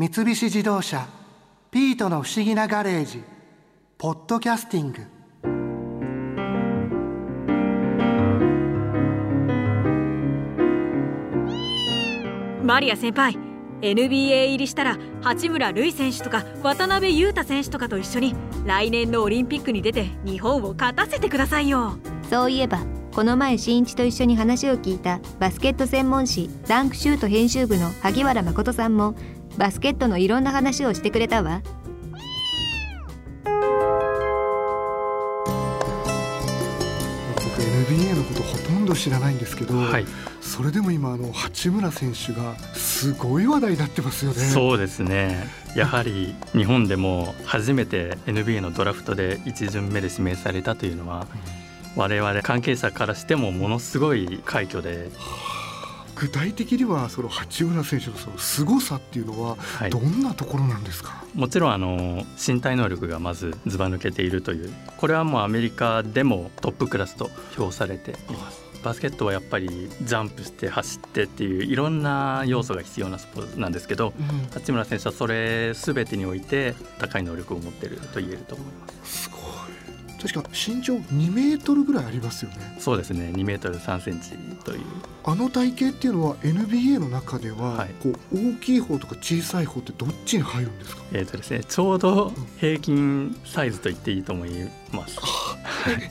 三菱自動車「ピートの不思議なガレージ」「ポッドキャスティング」マリア先輩 NBA 入りしたら八村塁選手とか渡辺裕太選手とかと一緒に来年のオリンピックに出て日本を勝たせてくださいよ。そういえばこの前新一と一緒に話を聞いたバスケット専門誌ダンクシュート編集部の萩原誠さんもバスケットのいろんな話をしてくれたわ。僕 NBA のことほとんど知らないんですけど、はい、それでも今あの八村選手がすごい話題になってますよね。そうですね。やはり日本でも初めて NBA のドラフトで1巡目で指名されたというのは我々関係者からしてもものすごい快挙で具体的にはその八村選手のその凄さっていうのははい。どんなところなんですか、もちろんあの身体能力がまずずば抜けているというこれはもうアメリカでもトップクラスと評されています。バスケットはやっぱりジャンプして走ってっていういろんな要素が必要なスポーツなんですけどうん。八村選手はそれ全てにおいて高い能力を持っていると言えると思います確か身長2メートルぐらいありますよね。そうですね。2メートル3センチという。あの体型っていうのは NBA の中では、はい。こう大きい方とか小さい方ってどっちに入るんですか？えーとですね、ちょうど平均サイズと言っていいと思います。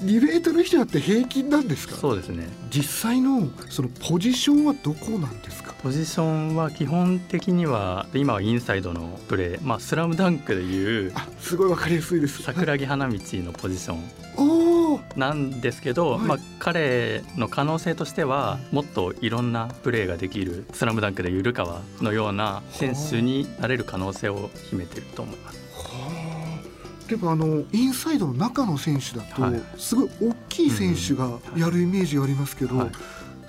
2 メートル以上あって平均なんですか？そうですね。実際のそのポジションはどこなんですか？ポジションは基本的には今はインサイドのプレー、まあ、スラムダンクでいうあすごいわかりやすいです。桜木花道のポジションなんですけど、はい。まあ、彼の可能性としてはもっといろんなプレーができるスラムダンクでいうルカワのような選手になれる可能性を秘めていると思います。はあ。でもあのインサイドの中の選手だと、はい。すごい大きい選手がやるイメージがありますけど、はい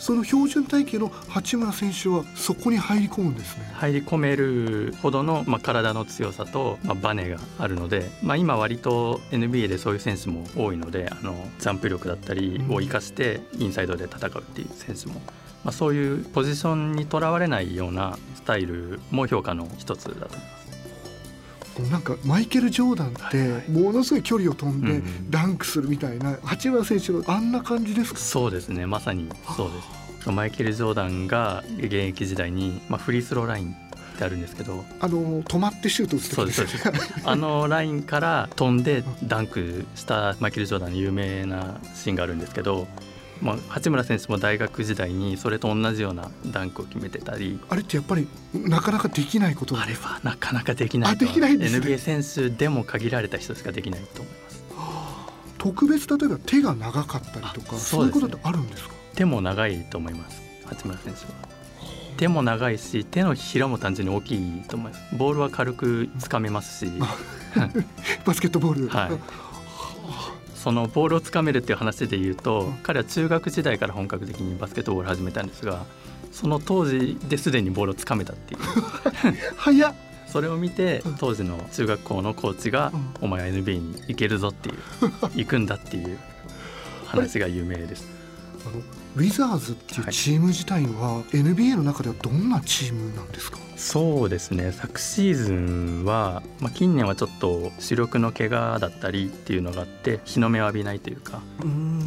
その標準体型の八村選手はそこに入り込むんですね。入り込めるほどの、まあ、体の強さと、まあ、バネがあるので、まあ、今割と NBA でそういう選手も多いのであのジャンプ力だったりを生かしてインサイドで戦うっていう選手も、まあ、そういうポジションにとらわれないようなスタイルも評価の一つだと思います。なんかマイケル・ジョーダンってものすごい距離を飛んでダンクするみたいな八村選手のあんな感じですか？そうですね。まさにそうです。マイケル・ジョーダンが現役時代に、まあ、フリースローラインってあるんですけど。あの止まってシュート打つそう時です。そうです。あのラインから飛んでダンクしたマイケル・ジョーダンの有名なシーンがあるんですけど、まあ、八村選手も大学時代にそれと同じようなダンクを決めてたり。あれってやっぱりなかなかできないことあれはなかなかできないできないんですね。NBA 選手でも限られた人しかできないと思います。特別例えば手が長かったりとかあそういうことってあるんですか？手も長いと思います八村選手は。手も長いし手のひらも単純に大きいと思います。ボールは軽くつかめますし。バスケットボール、はいそのボールをつかめるっていう話で言うと、うん彼は中学時代から本格的にバスケットボールを始めたんですがその当時ですでにボールをつかめたっていう。早っ。それを見てうん。当時の中学校のコーチがうん「お前は NBA に行けるぞ」っていう行くんだっていう話が有名です。あのウィザーズっていうチーム自体は NBA の中ではどんなチームなんですか、そうですね。昨シーズンは、まあ、近年はちょっと主力の怪我だったりっていうのがあって日の目を浴びないというか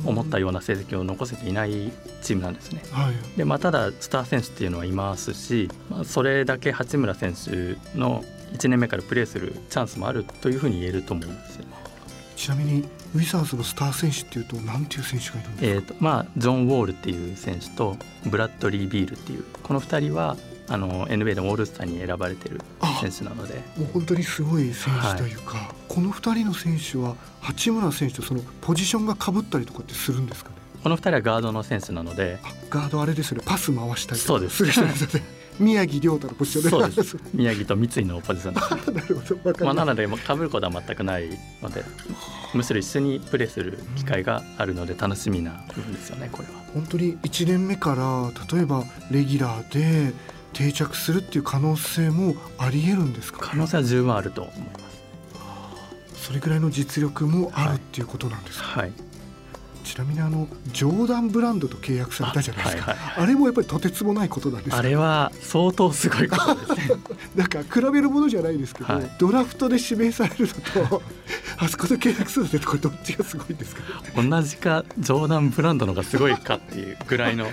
思ったような成績を残せていないチームなんですね。はい。でまあ、ただスター選手っていうのはいますし、まあ、それだけ八村選手の1年目からプレーするチャンスもあるというふうに言えると思いますよ。ね。ちなみにウィザーズのスター選手っていうと何ていう選手がいるんですか、えーとまあ、ジョン・ウォールっていう選手とブラッドリー・ビールっていうこの2人はあの NBA でもオールスターに選ばれてる選手なので。もう本当にすごい選手というか、この2人の選手は八村選手とそのポジションがかぶったりとかってするんですかね？この2人はガードの選手なので。あガードあれですよね。パス回したりとそうです。かする人ですよね宮城亮太のポジションで。そうです。宮城と三井のポジションです。なるほど。わかりまあ、まなのでまあ被ることは全くないのでむしろ一緒にプレーする機会があるので楽しみな部分ですよねこれは。本当に1年目から例えばレギュラーで定着するっていう可能性もありえるんですか？可能性は十分あると思います。それぐらいの実力もあるっていうことなんですか、はい、ちなみにあのジョーダンブランドと契約されたじゃないですか。あ,、はいはい。れもやっぱりとてつもないことなんですかあれは相当すごいことです。ねなんか比べるものじゃないですけど、はい。ドラフトで指名されるのと あそこで契約するのってこれどっちがすごいんですか同じかジョーダンブランドの方がすごいかっていうぐらいの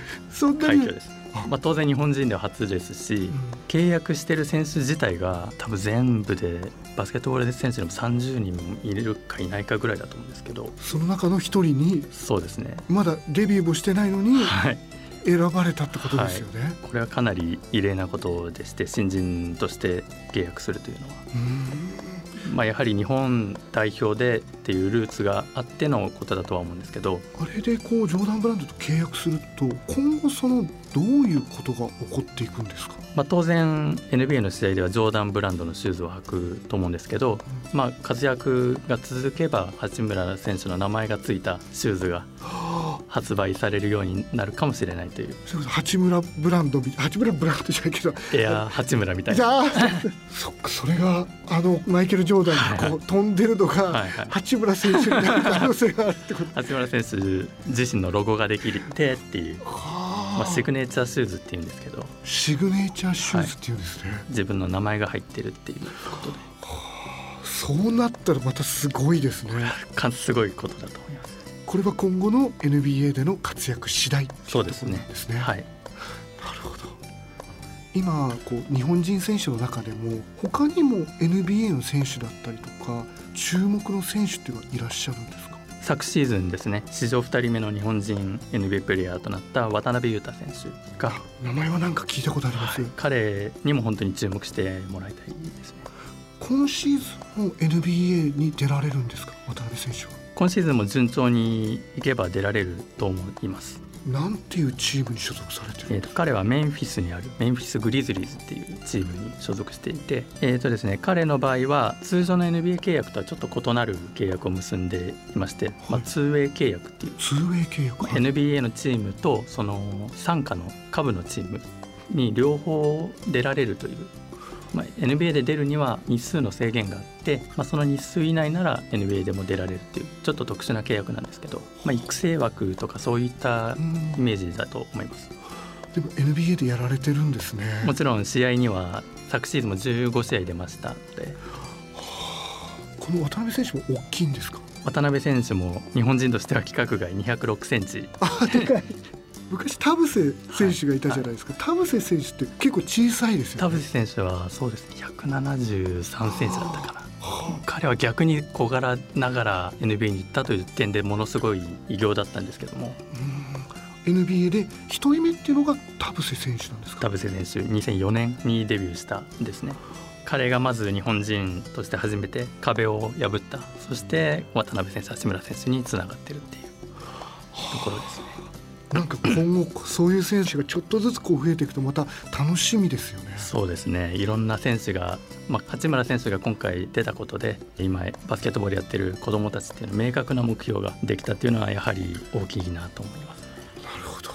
快挙です、まあ、当然日本人では初ですし、契約してる選手自体が多分全部でバスケットボール選手でも30人もいるかいないかぐらいだと思うんですけど。その中の一人にそうですね。まだデビューもしてないのにはい。選ばれたってことですよね。これはかなり異例なことでして新人として契約するというのは、うんまあ、やはり日本代表でっていうルーツがあってのことだとは思うんですけど。あれでこうジョーダンブランドと契約すると今後そのどういうことが起こっていくんですか？まあ、当然 NBA の試合ではジョーダンブランドのシューズを履くと思うんですけど、まあ、活躍が続けば八村選手の名前がついたシューズが発売されるようになるかもしれないという。八村ブランドみ八村ブランドじゃないけど。エアー八村みたいな。じゃあそそれがあのマイケル・ジョーダンがこう飛んでるのがはいはい。八村選手になる可能性があるってこと。八村選手自身のロゴができてっていう、まあ、シグネチャーシューズっていうんですけど。シグネチャーシューズっていうんですね、自分の名前が入ってるっていうことで。そうなったらまたすごいですね。かすごいことだと思います。これは今後の NBA での活躍次第そうですね。ですね。はい、なるほど。今こう日本人選手の中でも他にも NBA の選手だったりとか注目の選手っていうのはいらっしゃるんですか？昨シーズンですね。史上2人目の日本人 NBA プレーヤーとなった渡辺裕太選手が名前はなんか聞いたことあります、彼にも本当に注目してもらいたいですね。今シーズンも NBA に出られるんですか？渡辺選手は今シーズンも順調にいけば出られると思います、なんていうチームに所属されてるえー、と彼はメンフィスにあるメンフィス・グリズリーズっていうチームに所属していて、えーとですね、彼の場合は通常の NBA 契約とはちょっと異なる契約を結んでいまして、まあ、ツーウェイ契約っていうツーウェイ契約、NBA のチームとその傘下の下部のチームに両方出られるという、まあ、NBA で出るには日数の制限があって、まあ、その日数以内なら NBA でも出られるっていうちょっと特殊な契約なんですけど、まあ、育成枠とかそういったうん。イメージだと思います。でも NBA でやられてるんですね。もちろん試合には昨シーズンも15試合出ましたので。この渡辺選手も大きいんですか？渡辺選手も日本人としては規格外206センチ。あでかい昔田臥選手がいたじゃないですか、田臥選手って結構小さいですよね。田臥選手はそうですね。173センチだったかな。彼は逆に小柄ながら NBA に行ったという点でものすごい偉業だったんですけども。うん。NBA で一人目っていうのが田臥選手なんですか？田臥選手2004年にデビューしたんですね。彼がまず日本人として初めて壁を破った。そして渡辺選手八村選手につながってるっていうところですねなんか今後そういう選手がちょっとずつこう増えていくとまた楽しみですよね。そうですね。いろんな選手が、まあ、八村選手が今回出たことで今バスケットボールやってる子どもたちっていうの明確な目標ができたっていうのはやはり大きいなと思います。なるほど。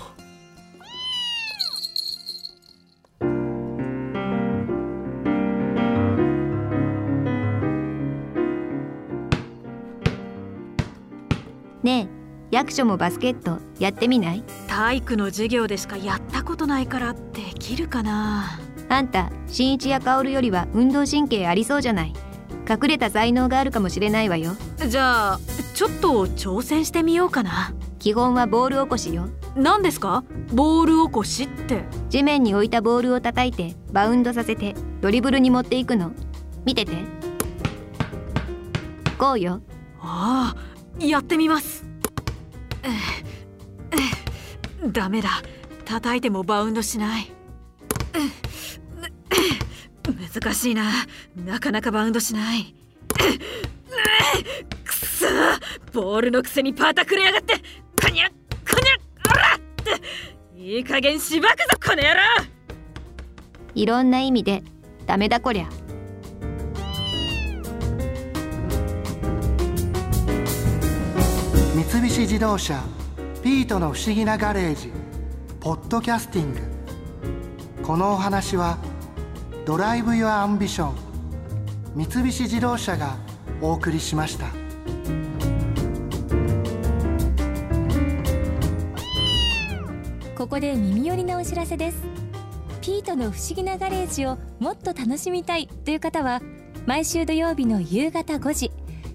ねえ役所もバスケットやってみない？体育の授業でしかやったことないからできるかな。あんた新一や薫よりは運動神経ありそうじゃない？隠れた才能があるかもしれないわよ。じゃあちょっと挑戦してみようかな。基本はボール起こしよ。何ですか？ボール起こしって。地面に置いたボールを叩いてバウンドさせてドリブルに持っていくの。見てて。こうよ。ああやってみますダメだ。叩いてもバウンドしない。ええ難しいな。なかなかバウンドしない。ええくそ。ボールのくせにパタくれやがって。こにゃこにゃおらって。いい加減しばくぞこの野郎。いろんな意味でダメだこりゃ。三菱自動車「ピートの不思議なガレージ」「ポッドキャスティング」このお話は「 Drive your Ambition」三菱自動車がお送りしました。ここで耳寄りなお知らせですピートの不思議なガレージをもっと楽しみたいという方は毎週土曜日の夕方5時